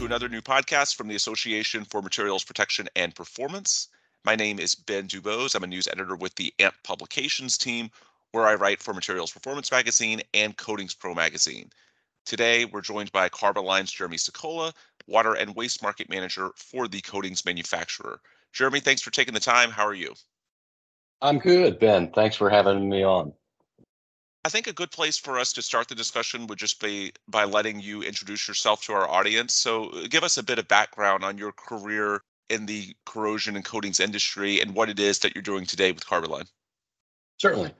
To another new podcast from the Association for Materials Protection and Performance. My name is Ben Dubose. I'm a news editor with the AMP Publications team, where I write for Materials Performance Magazine and Coatings Pro Magazine. Today, we're joined by Carboline's Jeremy Sicola, Water and Waste Market Manager for the coatings manufacturer. Jeremy, thanks for taking the time. How are you? I'm good, Ben. Thanks for having me on. I think a good place for us to start the discussion would just be by letting you introduce yourself to our audience. So, give us a bit of background on your career in the corrosion and coatings industry and what it is that you're doing today with Carboline. Certainly.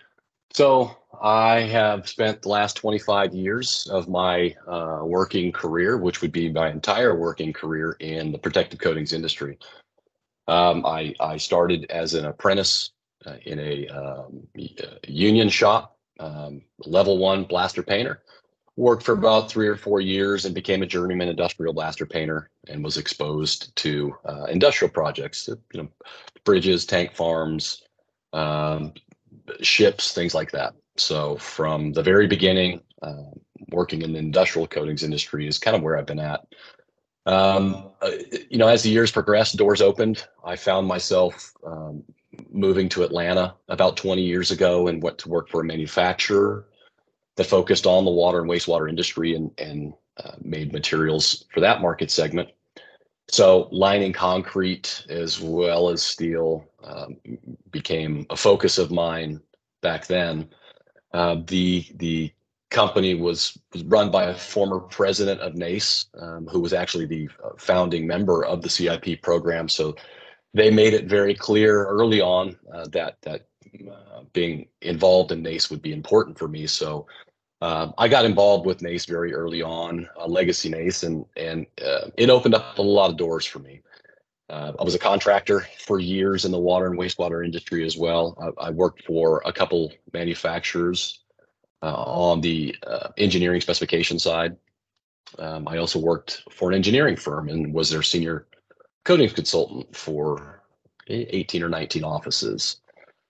So, I have spent the last 25 years of my uh, working career, which would be my entire working career in the protective coatings industry. Um, I, I started as an apprentice uh, in a um, union shop um, level one blaster painter. Worked for about three or four years and became a journeyman industrial blaster painter and was exposed to uh, industrial projects, you know, bridges, tank farms, um, ships, things like that. So from the very beginning, uh, working in the industrial coatings industry is kind of where I've been at. Um, uh, you know, as the years progressed, doors opened. I found myself um, moving to Atlanta about 20 years ago and went to work for a manufacturer that focused on the water and wastewater industry and, and uh, made materials for that market segment. So lining concrete as well as steel um, became a focus of mine back then. Uh, the the company was was run by a former president of NACE, um, who was actually the uh, founding member of the CIP program. So they made it very clear early on uh, that that uh, being involved in NACE would be important for me. So um, I got involved with NACE very early on, uh, Legacy NACE, and and uh, it opened up a lot of doors for me. Uh, I was a contractor for years in the water and wastewater industry as well. I, I worked for a couple manufacturers uh, on the engineering specification side. Um, I also worked for an engineering firm and was their senior coatings consultant for 18 or 19 offices.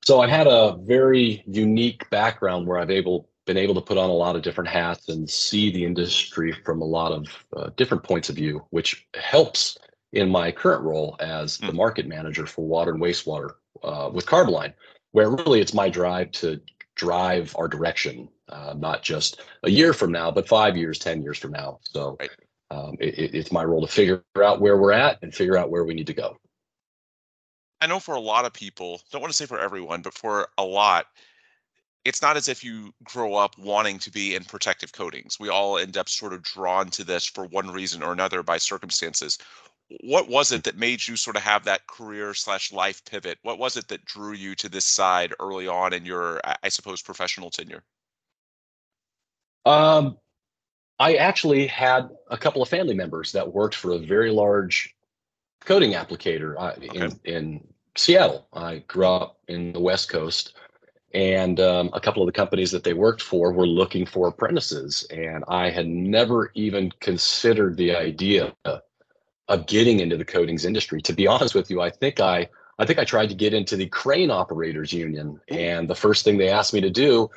So I've had a very unique background where I've able been able to put on a lot of different hats and see the industry from a lot of uh, different points of view, which helps in my current role as the hmm. market manager for water and wastewater uh, with Carboline, where really it's my drive to drive our direction, uh, not just a year from now, but five years, 10 years from now. So right um, it, it's my role to figure out where we're at and figure out where we need to go. I know for a lot of people, don't want to say for everyone, but for a lot, it's not as if you grow up wanting to be in protective coatings. We all end up sort of drawn to this for one reason or another by circumstances. What was it that made you sort of have that career slash life pivot? What was it that drew you to this side early on in your, I suppose, professional tenure? Um, I actually had a couple of family members that worked for a very large coating applicator uh, okay. in, in Seattle. I grew up in the West Coast, and um, a couple of the companies that they worked for were looking for apprentices. And I had never even considered the idea of getting into the coatings industry. To be honest with you, I think I I think I tried to get into the crane operators union, and the first thing they asked me to do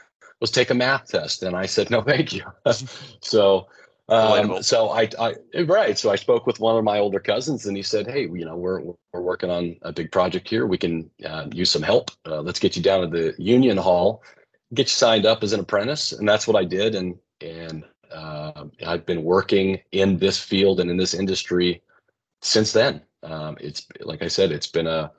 was take a math test, and I said no, thank you. so. Um, so I, I, right. So I spoke with one of my older cousins, and he said, "Hey, you know, we're we're working on a big project here. We can uh, use some help. Uh, let's get you down to the union hall, get you signed up as an apprentice." And that's what I did. And and uh, I've been working in this field and in this industry since then. Um, it's like I said, it's been a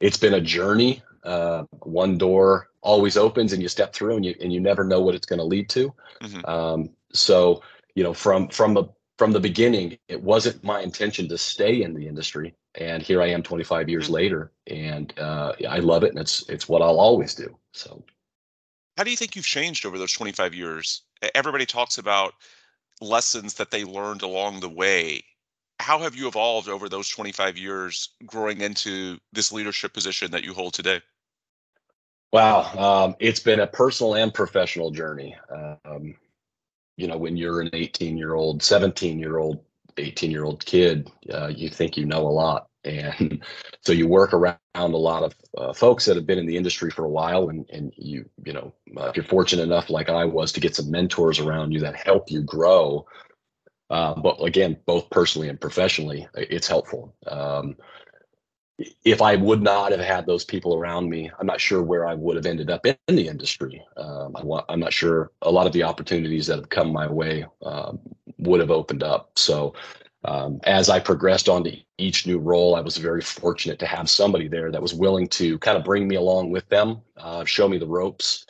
it's been a journey. Uh, one door always opens and you step through and you and you never know what it's going to lead to. Mm-hmm. Um, so you know from from the from the beginning, it wasn't my intention to stay in the industry, and here I am 25 years mm-hmm. later, and uh, I love it, and it's it's what I'll always do. So, how do you think you've changed over those 25 years? Everybody talks about lessons that they learned along the way. How have you evolved over those 25 years, growing into this leadership position that you hold today? Wow, um, it's been a personal and professional journey. Um, you know, when you're an 18 year old, 17 year old, 18 year old kid, uh, you think you know a lot. And so you work around a lot of uh, folks that have been in the industry for a while, and and you you know uh, if you're fortunate enough, like I was, to get some mentors around you that help you grow. Uh, but again, both personally and professionally, it's helpful. Um, if I would not have had those people around me, I'm not sure where I would have ended up in, the industry. Um, I am not sure a lot of the opportunities that have come my way um, would have opened up. So um, as I progressed onto each new role, I was very fortunate to have somebody there that was willing to kind of bring me along with them, uh, show me the ropes,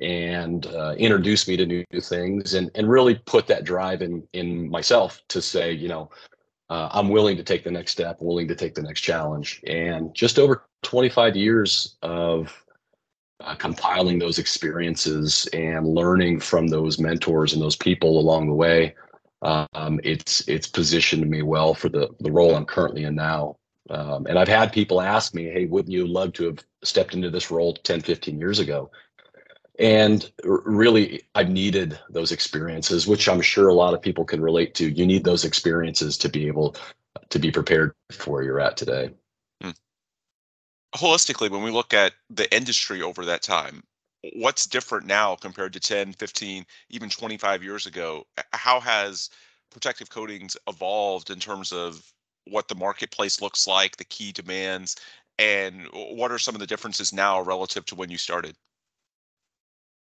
and uh, introduce me to new, new, things, and and really put that drive in in myself to say, you know, uh, I'm willing to take the next step, willing to take the next challenge. And just over 25 years of uh, compiling those experiences and learning from those mentors and those people along the way, um, it's it's positioned me well for the the role I'm currently in now. Um, and I've had people ask me, "Hey, wouldn't you love to have stepped into this role 10, 15 years ago?" And really i've needed those experiences which i'm sure a lot of people can relate to. You need those experiences to be able to be prepared for where you're at today. Hmm. holistically when we look at the industry over that time what's different now compared to 10 15 even 25 years ago? How has protective coatings evolved in terms of what the marketplace looks like the key demands and what are some of the differences now relative to when you started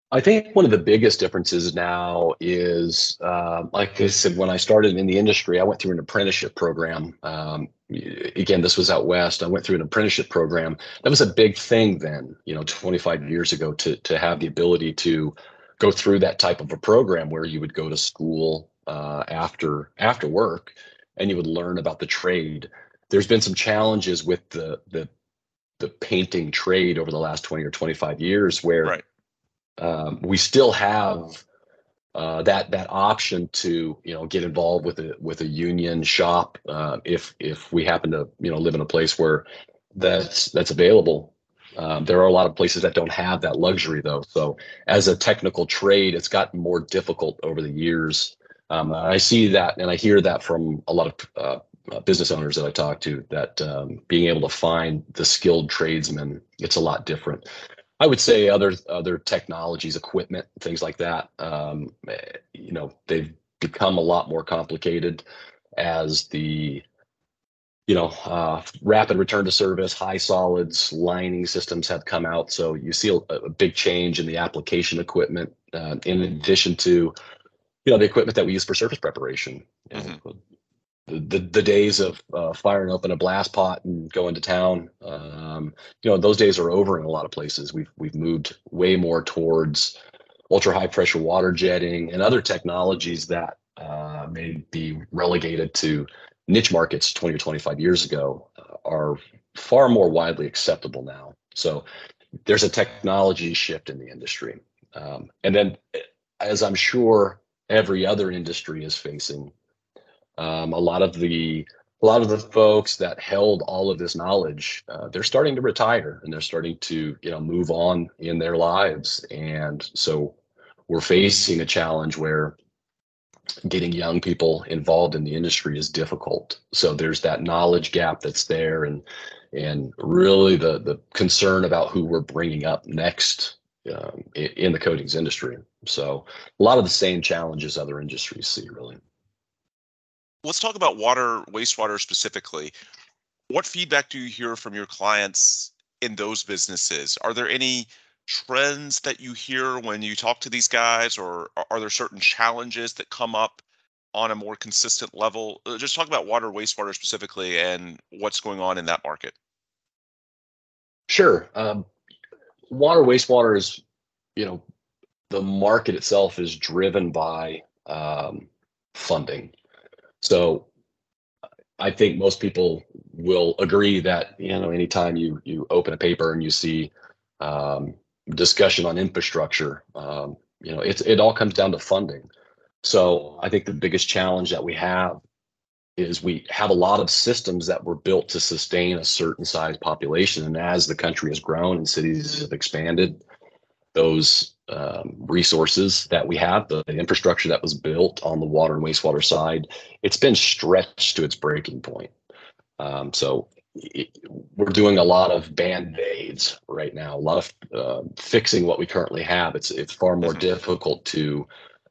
I think one of the biggest differences now is, uh, like I said, when I started in the industry, I went through an apprenticeship program. Um, again, this was out west. I went through an apprenticeship program. That was a big thing then, you know, 25 years ago, to to have the ability to go through that type of a program where you would go to school uh, after after work, and you would learn about the trade. There's been some challenges with the the the painting trade over the last 20 or 25 years where right um, we still have uh, that that option to you know get involved with a with a union shop uh, if if we happen to you know live in a place where that's that's available. Um, there are a lot of places that don't have that luxury though. So as a technical trade, it's gotten more difficult over the years. Um, I see that and I hear that from a lot of uh, uh business owners that I talk to that um, being able to find the skilled tradesmen, it's a lot different. I would say other other technologies, equipment, things like that. Um, you know, they've become a lot more complicated as the you know uh, rapid return to service, high solids lining systems have come out. So you see a, a big change in the application equipment, uh, in addition to you know the equipment that we use for surface preparation. Mm-hmm the, the, days of uh, firing open a blast pot and going to town, um, you know, those days are over in a lot of places. We've we've moved way more towards ultra high pressure water jetting and other technologies that uh, may be relegated to niche markets 20 or 25 years ago uh, are far more widely acceptable now. So there's a technology shift in the industry, um, and then as I'm sure every other industry is facing um, a lot of the a lot of the folks that held all of this knowledge, uh, they're starting to retire and they're starting to you know move on in their lives, and so we're facing a challenge where getting young people involved in the industry is difficult. So there's that knowledge gap that's there, and and really the the concern about who we're bringing up next um, in, the coatings industry. So a lot of the same challenges other industries see, really let's talk about water, wastewater specifically. What feedback do you hear from your clients in those businesses? Are there any trends that you hear when you talk to these guys, or are there certain challenges that come up on a more consistent level? Uh, just talk about water, wastewater specifically, and what's going on in that market. Sure. Um, water, wastewater is, you know, the market itself is driven by um, funding. So I think most people will agree that you know anytime you you open a paper and you see um, discussion on infrastructure, um, you know it's it all comes down to funding. So I think the biggest challenge that we have is we have a lot of systems that were built to sustain a certain size population, and as the country has grown and cities have expanded, those um, resources that we have, the, the, infrastructure that was built on the water and wastewater side, it's been stretched to its breaking point. Um, so it, we're doing a lot of band aids right now, a lot of uh, fixing what we currently have. It's it's far more difficult to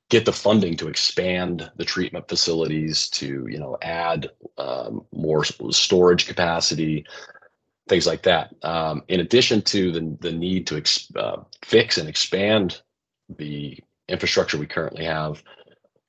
get the funding to expand the treatment facilities, to you know add um, more storage capacity, things like that. Um, in addition to the the need to ex- uh, fix and expand the infrastructure we currently have,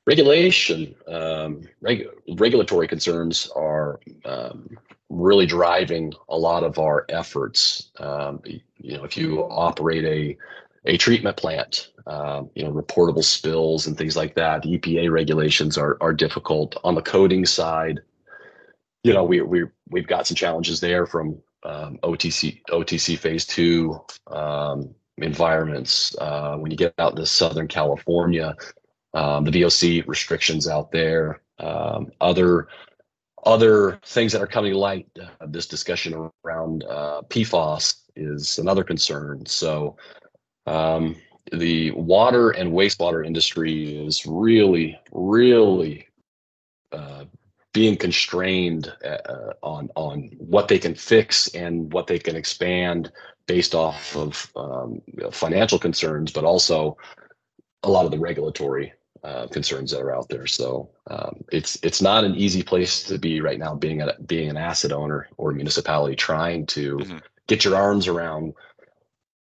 regulation um, reg- regulatory concerns are um, really driving a lot of our efforts. Um, you know, if you operate a a treatment plant, um, you know, reportable spills and things like that. EPA regulations are are difficult on the coating side. You know, we we we've got some challenges there from um, OTC OTC phase two um, environments. Uh, when you get out to Southern California, um, the VOC restrictions out there, um, other other things that are coming light. Uh, this discussion around uh, PFAS is another concern. So um, the water and wastewater industry is really, really uh, being constrained uh, on on what they can fix and what they can expand based off of um, financial concerns, but also a lot of the regulatory uh, concerns that are out there. So um, it's it's not an easy place to be right now, being a being an asset owner or municipality trying to mm-hmm. get your arms around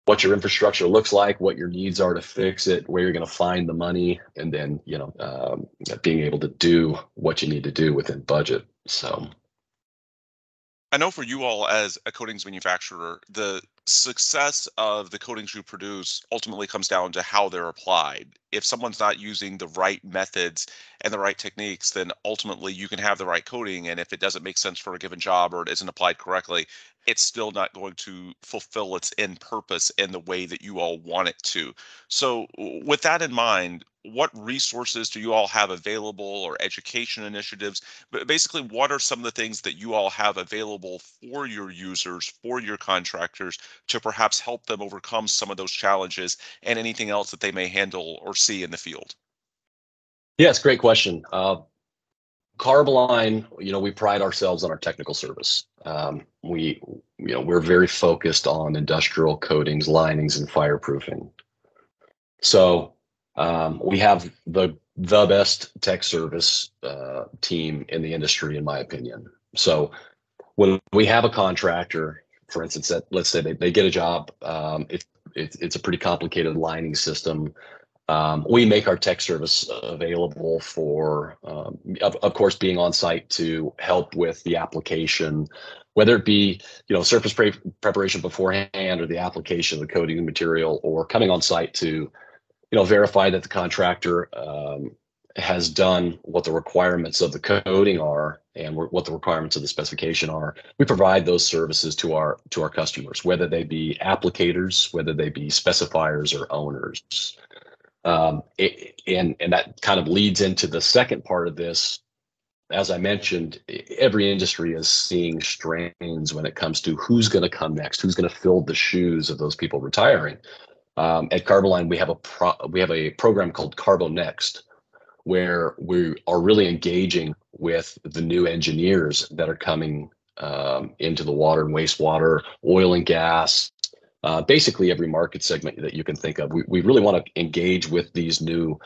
what your infrastructure looks like, what your needs are to fix it, where you're going to find the money, and then you know um, being able to do what you need to do within budget. So, I know for you all as a coatings manufacturer, the success of the coatings you produce ultimately comes down to how they're applied. If someone's not using the right methods and the right techniques, then ultimately you can have the right coating. And if it doesn't make sense for a given job or it isn't applied correctly, it's still not going to fulfill its end purpose in the way that you all want it to. So, with that in mind, what resources do you all have available or education initiatives? But basically, what are some of the things that you all have available for your users, for your contractors to perhaps help them overcome some of those challenges and anything else that they may handle or see in the field? Yes, great question. Uh, Carboline, you know, we pride ourselves on our technical service. Um, we, you know, we're very focused on industrial coatings, linings, and fireproofing. So um, we have the the best tech service uh, team in the industry, in my opinion. So when we have a contractor, for instance, that let's say they, they get a job, um, it, it, it's a pretty complicated lining system. Um, we make our tech service available for, um, of, of, course, being on site to help with the application, whether it be you know surface pre- preparation beforehand or the application of the coating material, or coming on site to you know verify that the contractor um, has done what the requirements of the coating are and what the requirements of the specification are. We provide those services to our to our customers, whether they be applicators, whether they be specifiers or owners. Um, it, and and that kind of leads into the second part of this. As I mentioned, every industry is seeing strains when it comes to who's going to come next, who's going to fill the shoes of those people retiring. Um, at Carboline, we have a pro- we have a program called Carbo Next, where we are really engaging with the new engineers that are coming um, into the water and wastewater, oil and gas, uh, basically every market segment that you can think of. We, we really want to engage with these new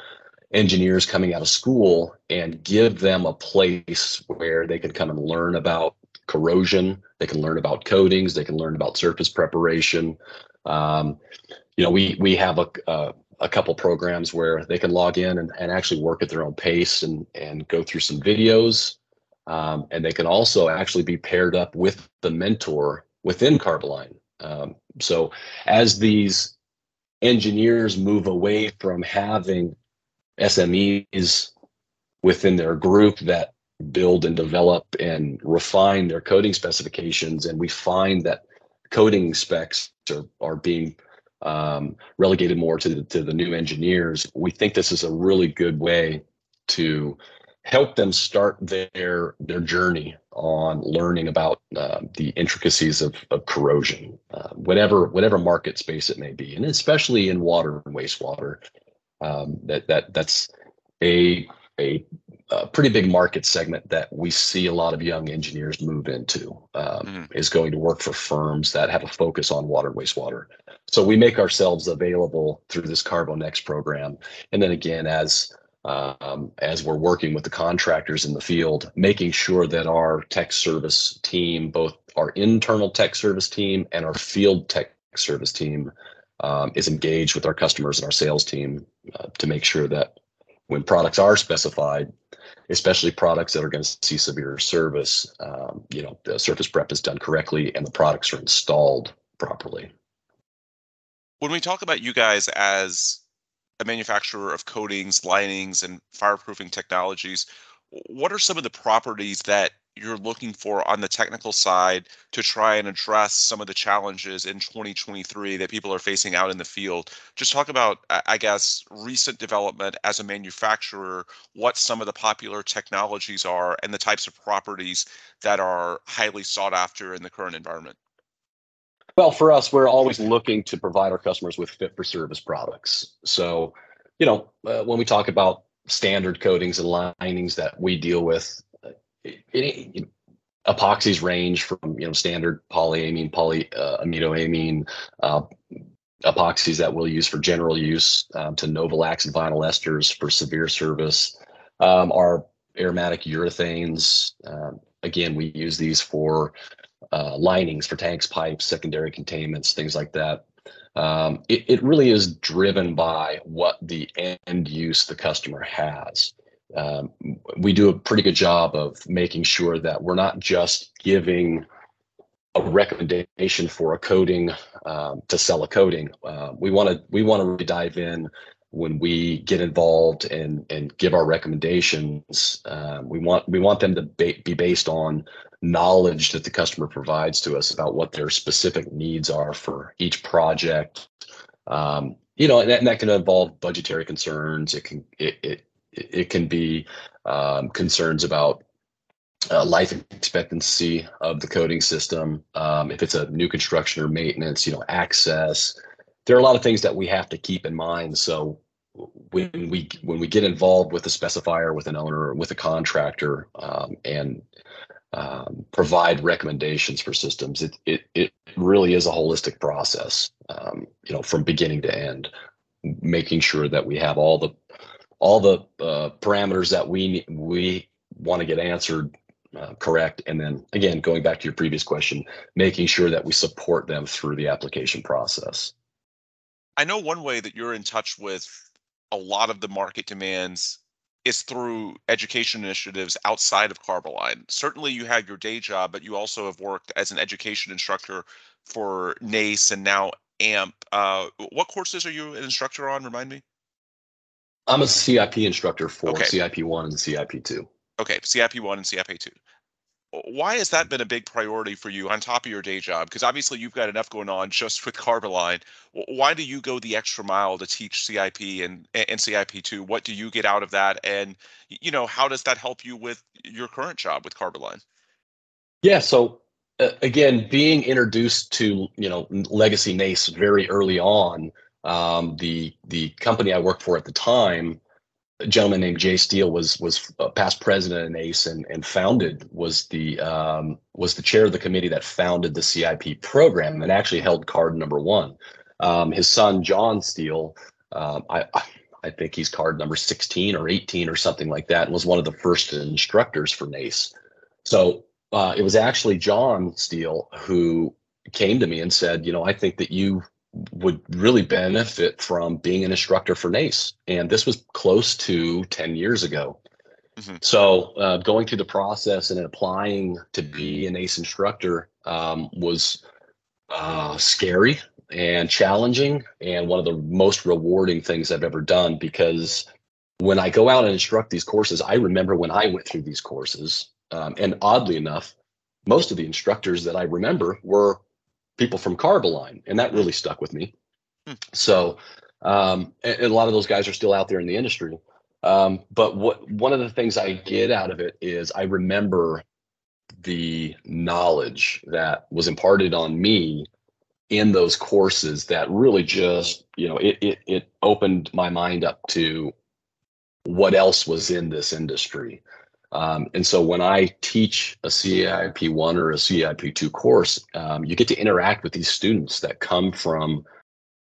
engineers coming out of school and give them a place where they can come and learn about corrosion, they can learn about coatings, they can learn about surface preparation. Um, you know, we we have a, a, a couple programs where they can log in and, and actually work at their own pace and and go through some videos. Um, and they can also actually be paired up with the mentor within Carboline. Um, so as these engineers move away from having SMEs within their group that build and develop and refine their coating specifications, and we find that coating specs are, are being um, relegated more to the, to the new engineers. We think this is a really good way to help them start their their journey on learning about uh, the intricacies of, of corrosion, uh, whatever whatever market space it may be, and especially in water and wastewater. Um, that that that's a, a, a pretty big market segment that we see a lot of young engineers move into. Um, mm-hmm. Is going to work for firms that have a focus on water and wastewater. So we make ourselves available through this CarboNext program. And then again, as um, as we're working with the contractors in the field, making sure that our tech service team, both our internal tech service team and our field tech service team, um, is engaged with our customers and our sales team uh, to make sure that when products are specified, especially products that are going to see severe service, um, you know, the surface prep is done correctly and the products are installed properly. When we talk about you guys as a manufacturer of coatings, linings, and fireproofing technologies, what are some of the properties that you're looking for on the technical side to try and address some of the challenges in 2023 that people are facing out in the field? Just talk about, I guess, recent development as a manufacturer, what some of the popular technologies are, and the types of properties that are highly sought after in the current environment. Well, for us, we're always looking to provide our customers with fit for service products. So, you know, uh, when we talk about standard coatings and linings that we deal with, uh, it, it, epoxies range from you know standard polyamine, polyamidoamine uh, uh, epoxies that we'll use for general use um, to Novolacs and vinyl esters for severe service. Um, our aromatic urethanes, um, again, we use these for uh, linings for tanks, pipes, secondary containments, things like that. Um, it, it really is driven by what the end use the customer has. Um, we do a pretty good job of making sure that we're not just giving a recommendation for a coating um, to sell a coating. Uh, we want to we want to really dive in when we get involved and and give our recommendations. Uh, we want we want them to be based on knowledge that the customer provides to us about what their specific needs are for each project. Um, you know, and that, and that, can involve budgetary concerns. It can it it, it can be um, concerns about uh, life expectancy of the coating system. Um, if it's a new construction or maintenance, you know, access. There are a lot of things that we have to keep in mind. So when we when we get involved with a specifier, with an owner, with a contractor, um, and um, provide recommendations for systems. It, it, it really is a holistic process, um, you know, from beginning to end, making sure that we have all the all the uh, parameters that we we want to get answered uh, correct, and then again, going back to your previous question, making sure that we support them through the application process. I know one way that you're in touch with a lot of the market demands is through education initiatives outside of Carboline. Certainly, you have your day job, but you also have worked as an education instructor for NACE and now AMP. Uh, what courses are you an instructor on? Remind me. I'm a CIP instructor for okay. CIP one and CIP two. Okay, CIP one and CIP two why has that been a big priority for you on top of your day job? Because obviously you've got enough going on just with Carboline. Why do you go the extra mile to teach CIP and and CIP2? What do you get out of that? And you know, how does that help you with your current job with Carboline? Yeah, so uh, again, being introduced to you know legacy NACE very early on, um, the the company I worked for at the time a gentleman named Jay Steele was was past president in ACE and, and founded was the um, was the chair of the committee that founded the CIP program and actually held card number one. Um, his son John Steele, um, I I think he's card number 16 or 18 or something like that, and was one of the first instructors for NACE. So uh, it was actually John Steele who came to me and said, you know, I think that you would really benefit from being an instructor for NACE. And this was close to 10 years ago. Mm-hmm. So uh, going through the process and applying to be a NACE instructor um, was uh, scary and challenging and one of the most rewarding things I've ever done because when I go out and instruct these courses, I remember when I went through these courses. Um, and oddly enough, most of the instructors that I remember were people from Carboline, and that really stuck with me. Hmm. So, um, and, and, a lot of those guys are still out there in the industry. Um, but what one of the things I get out of it is I remember the knowledge that was imparted on me in those courses that really just you know it it, it opened my mind up to what else was in this industry um, and so when I teach a CIP one or a CIP two course, um, you get to interact with these students that come from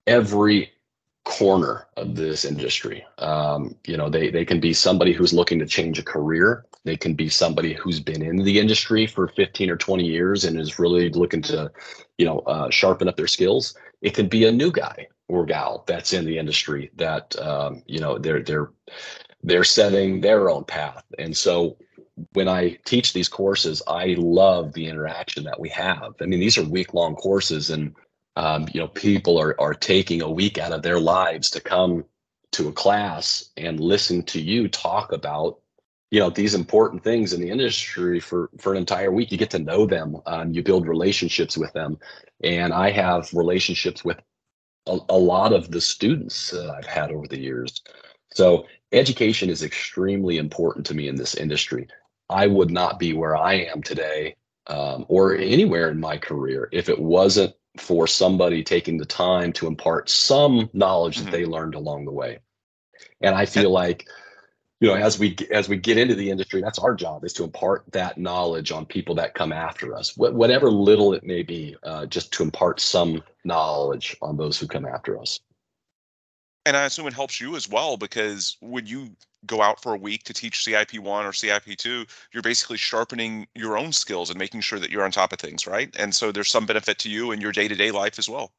every corner of this industry. Um, you know, they they can be somebody who's looking to change a career. They can be somebody who's been in the industry for 15 or 20 years and is really looking to, you know, uh, sharpen up their skills. It can be a new guy or gal that's in the industry that um, you know they're they're they're setting their own path. And so when I teach these courses, I love the interaction that we have. I mean, these are week long courses and um, you know, people are are taking a week out of their lives to come to a class and listen to you talk about you know these important things in the industry for for an entire week you get to know them um, you build relationships with them and i have relationships with a, a lot of the students that i've had over the years so education is extremely important to me in this industry i would not be where i am today um, or anywhere in my career if it wasn't for somebody taking the time to impart some knowledge mm-hmm. that they learned along the way. And I feel like, you know, as we as we get into the industry, that's our job is to impart that knowledge on people that come after us, Wh- whatever little it may be, uh, just to impart some knowledge on those who come after us. And I assume it helps you as well because when you go out for a week to teach CIP one or CIP two, you're basically sharpening your own skills and making sure that you're on top of things, right? And so there's some benefit to you in your day to day life as well.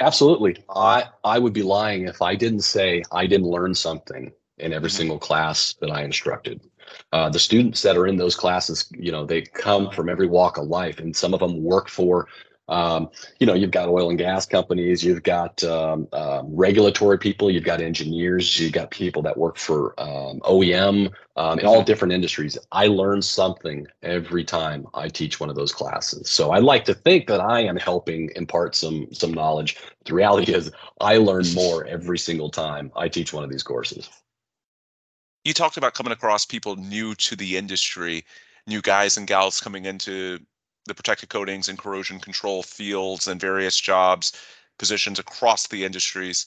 Absolutely. I I would be lying if I didn't say I didn't learn something in every mm-hmm. single class that I instructed. Uh, the students that are in those classes, you know, they come from every walk of life, and some of them work for um, you know, you've got oil and gas companies, you've got um, um, regulatory people, you've got engineers, you've got people that work for um, OEM um, in all different industries. I learn something every time I teach one of those classes. So I like to think that I am helping impart some some knowledge. The reality is, I learn more every single time I teach one of these courses. You talked about coming across people new to the industry, new guys and gals coming into the protected coatings and corrosion control fields and various jobs, positions across the industries.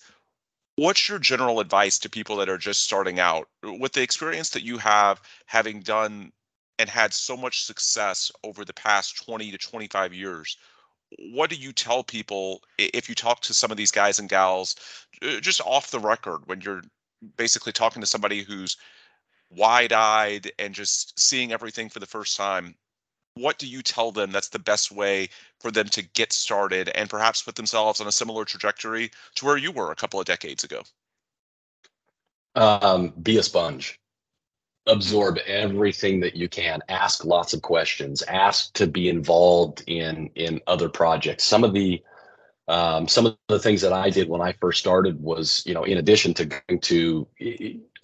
What's your general advice to people that are just starting out with the experience that you have having done and had so much success over the past 20 to 25 years? What do you tell people if you talk to some of these guys and gals uh, just off the record when you're basically talking to somebody who's wide eyed and just seeing everything for the first time? What do you tell them that's the best way for them to get started and perhaps put themselves on a similar trajectory to where you were a couple of decades ago? Um, be a sponge. Absorb everything that you can. Ask lots of questions. Ask to be involved in in other projects. Some of the um, some of the things that I did when I first started was, you know, in addition to going to,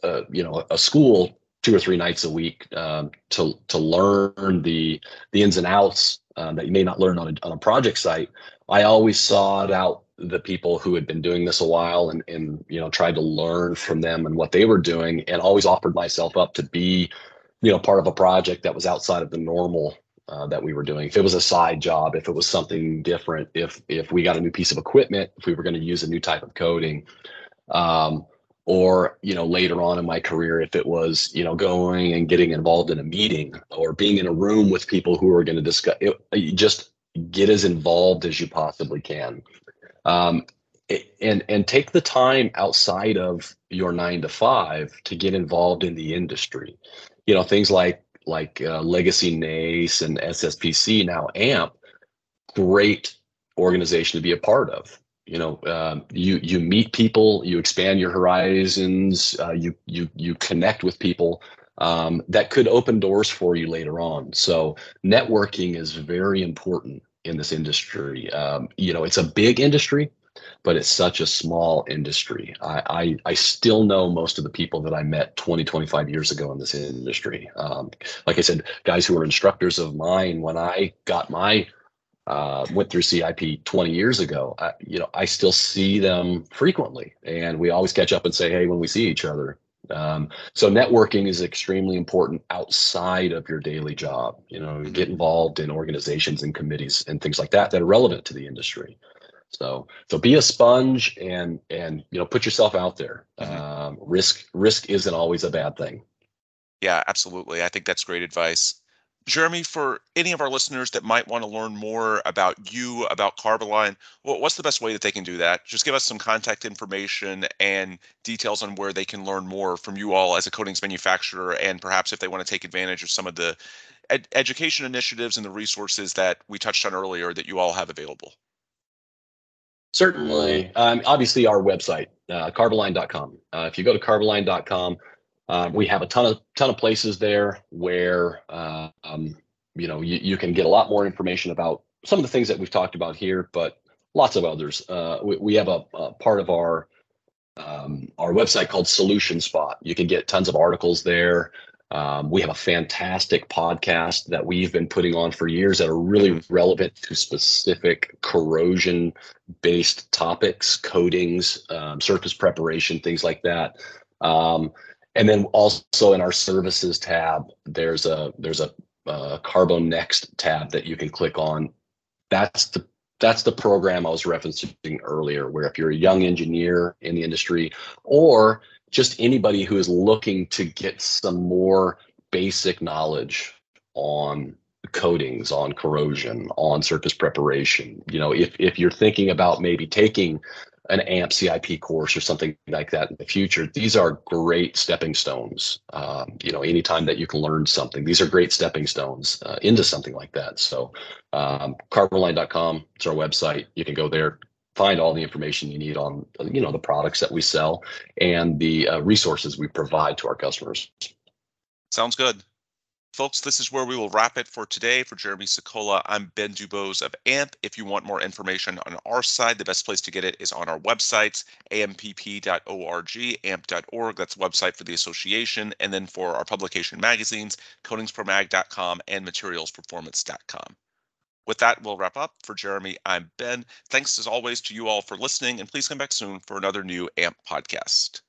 uh, you know, a school two or three nights a week um, to to learn the the ins and outs um, that you may not learn on a, on a project site. I always sought out the people who had been doing this a while and and you know tried to learn from them and what they were doing and always offered myself up to be you know part of a project that was outside of the normal uh, that we were doing if it was a side job if it was something different if if we got a new piece of equipment if we were going to use a new type of coating um, or you know later on in my career if it was you know going and getting involved in a meeting or being in a room with people who are going to discuss it, just get as involved as you possibly can. Um, and and take the time outside of your nine to five to get involved in the industry. You know things like like uh, legacy nace and sspc now amp great organization to be a part of you know um, you you meet people you expand your horizons uh, you you you connect with people um, that could open doors for you later on. So networking is very important in this industry. Um, you know it's a big industry but it's such a small industry. I, I, I still know most of the people that i met 20 25 years ago in this industry. Um, like i said guys who were instructors of mine when i got my uh, went through CIP 20 years ago, I, you know, I still see them frequently, and we always catch up and say, "Hey," when we see each other. Um, so networking is extremely important outside of your daily job. You know, get involved in organizations and committees and things like that that are relevant to the industry. So, so be a sponge and and you know put yourself out there. Mm-hmm. Um, risk risk isn't always a bad thing. Yeah, absolutely. I think that's great advice Jeremy, for any of our listeners that might want to learn more about you, about Carboline, what's the best way that they can do that? Just give us some contact information and details on where they can learn more from you all as a coatings manufacturer, and perhaps if they want to take advantage of some of the ed- education initiatives and the resources that we touched on earlier that you all have available. Certainly. Um, obviously, our website, uh, carboline.com. Uh, if you go to carboline.com, uh, we have a ton of ton of places there where uh, um, you know you, you can get a lot more information about some of the things that we've talked about here, but lots of others. Uh, we, we have a, a, part of our um, our website called Solution Spot. You can get tons of articles there. Um, we have a fantastic podcast that we've been putting on for years that are really relevant to specific corrosion based topics, coatings, um, surface preparation, things like that. Um, and then also in our services tab, there's a there's a, Carbo Next tab that you can click on. That's the that's the program I was referencing earlier, where if you're a young engineer in the industry or just anybody who is looking to get some more basic knowledge on coatings, on corrosion, on surface preparation, you know, if if you're thinking about maybe taking an AMP CIP course or something like that in the future, these are great stepping stones. Um, you know, anytime that you can learn something, these are great stepping stones uh, into something like that. So, um, carboline.com is our website. You can go there, find all the information you need on, you know, the products that we sell and the uh, resources we provide to our customers. Sounds good. Folks, this is where we will wrap it for today. For Jeremy Sokola, I'm Ben Dubose of AMP. If you want more information on our side, the best place to get it is on our websites, ampp.org, amp.org. That's the website for the association. And then for our publication magazines, coatingspromag.com and materialsperformance.com. With that, we'll wrap up. For Jeremy, I'm Ben. Thanks as always to you all for listening, and please come back soon for another new AMP podcast.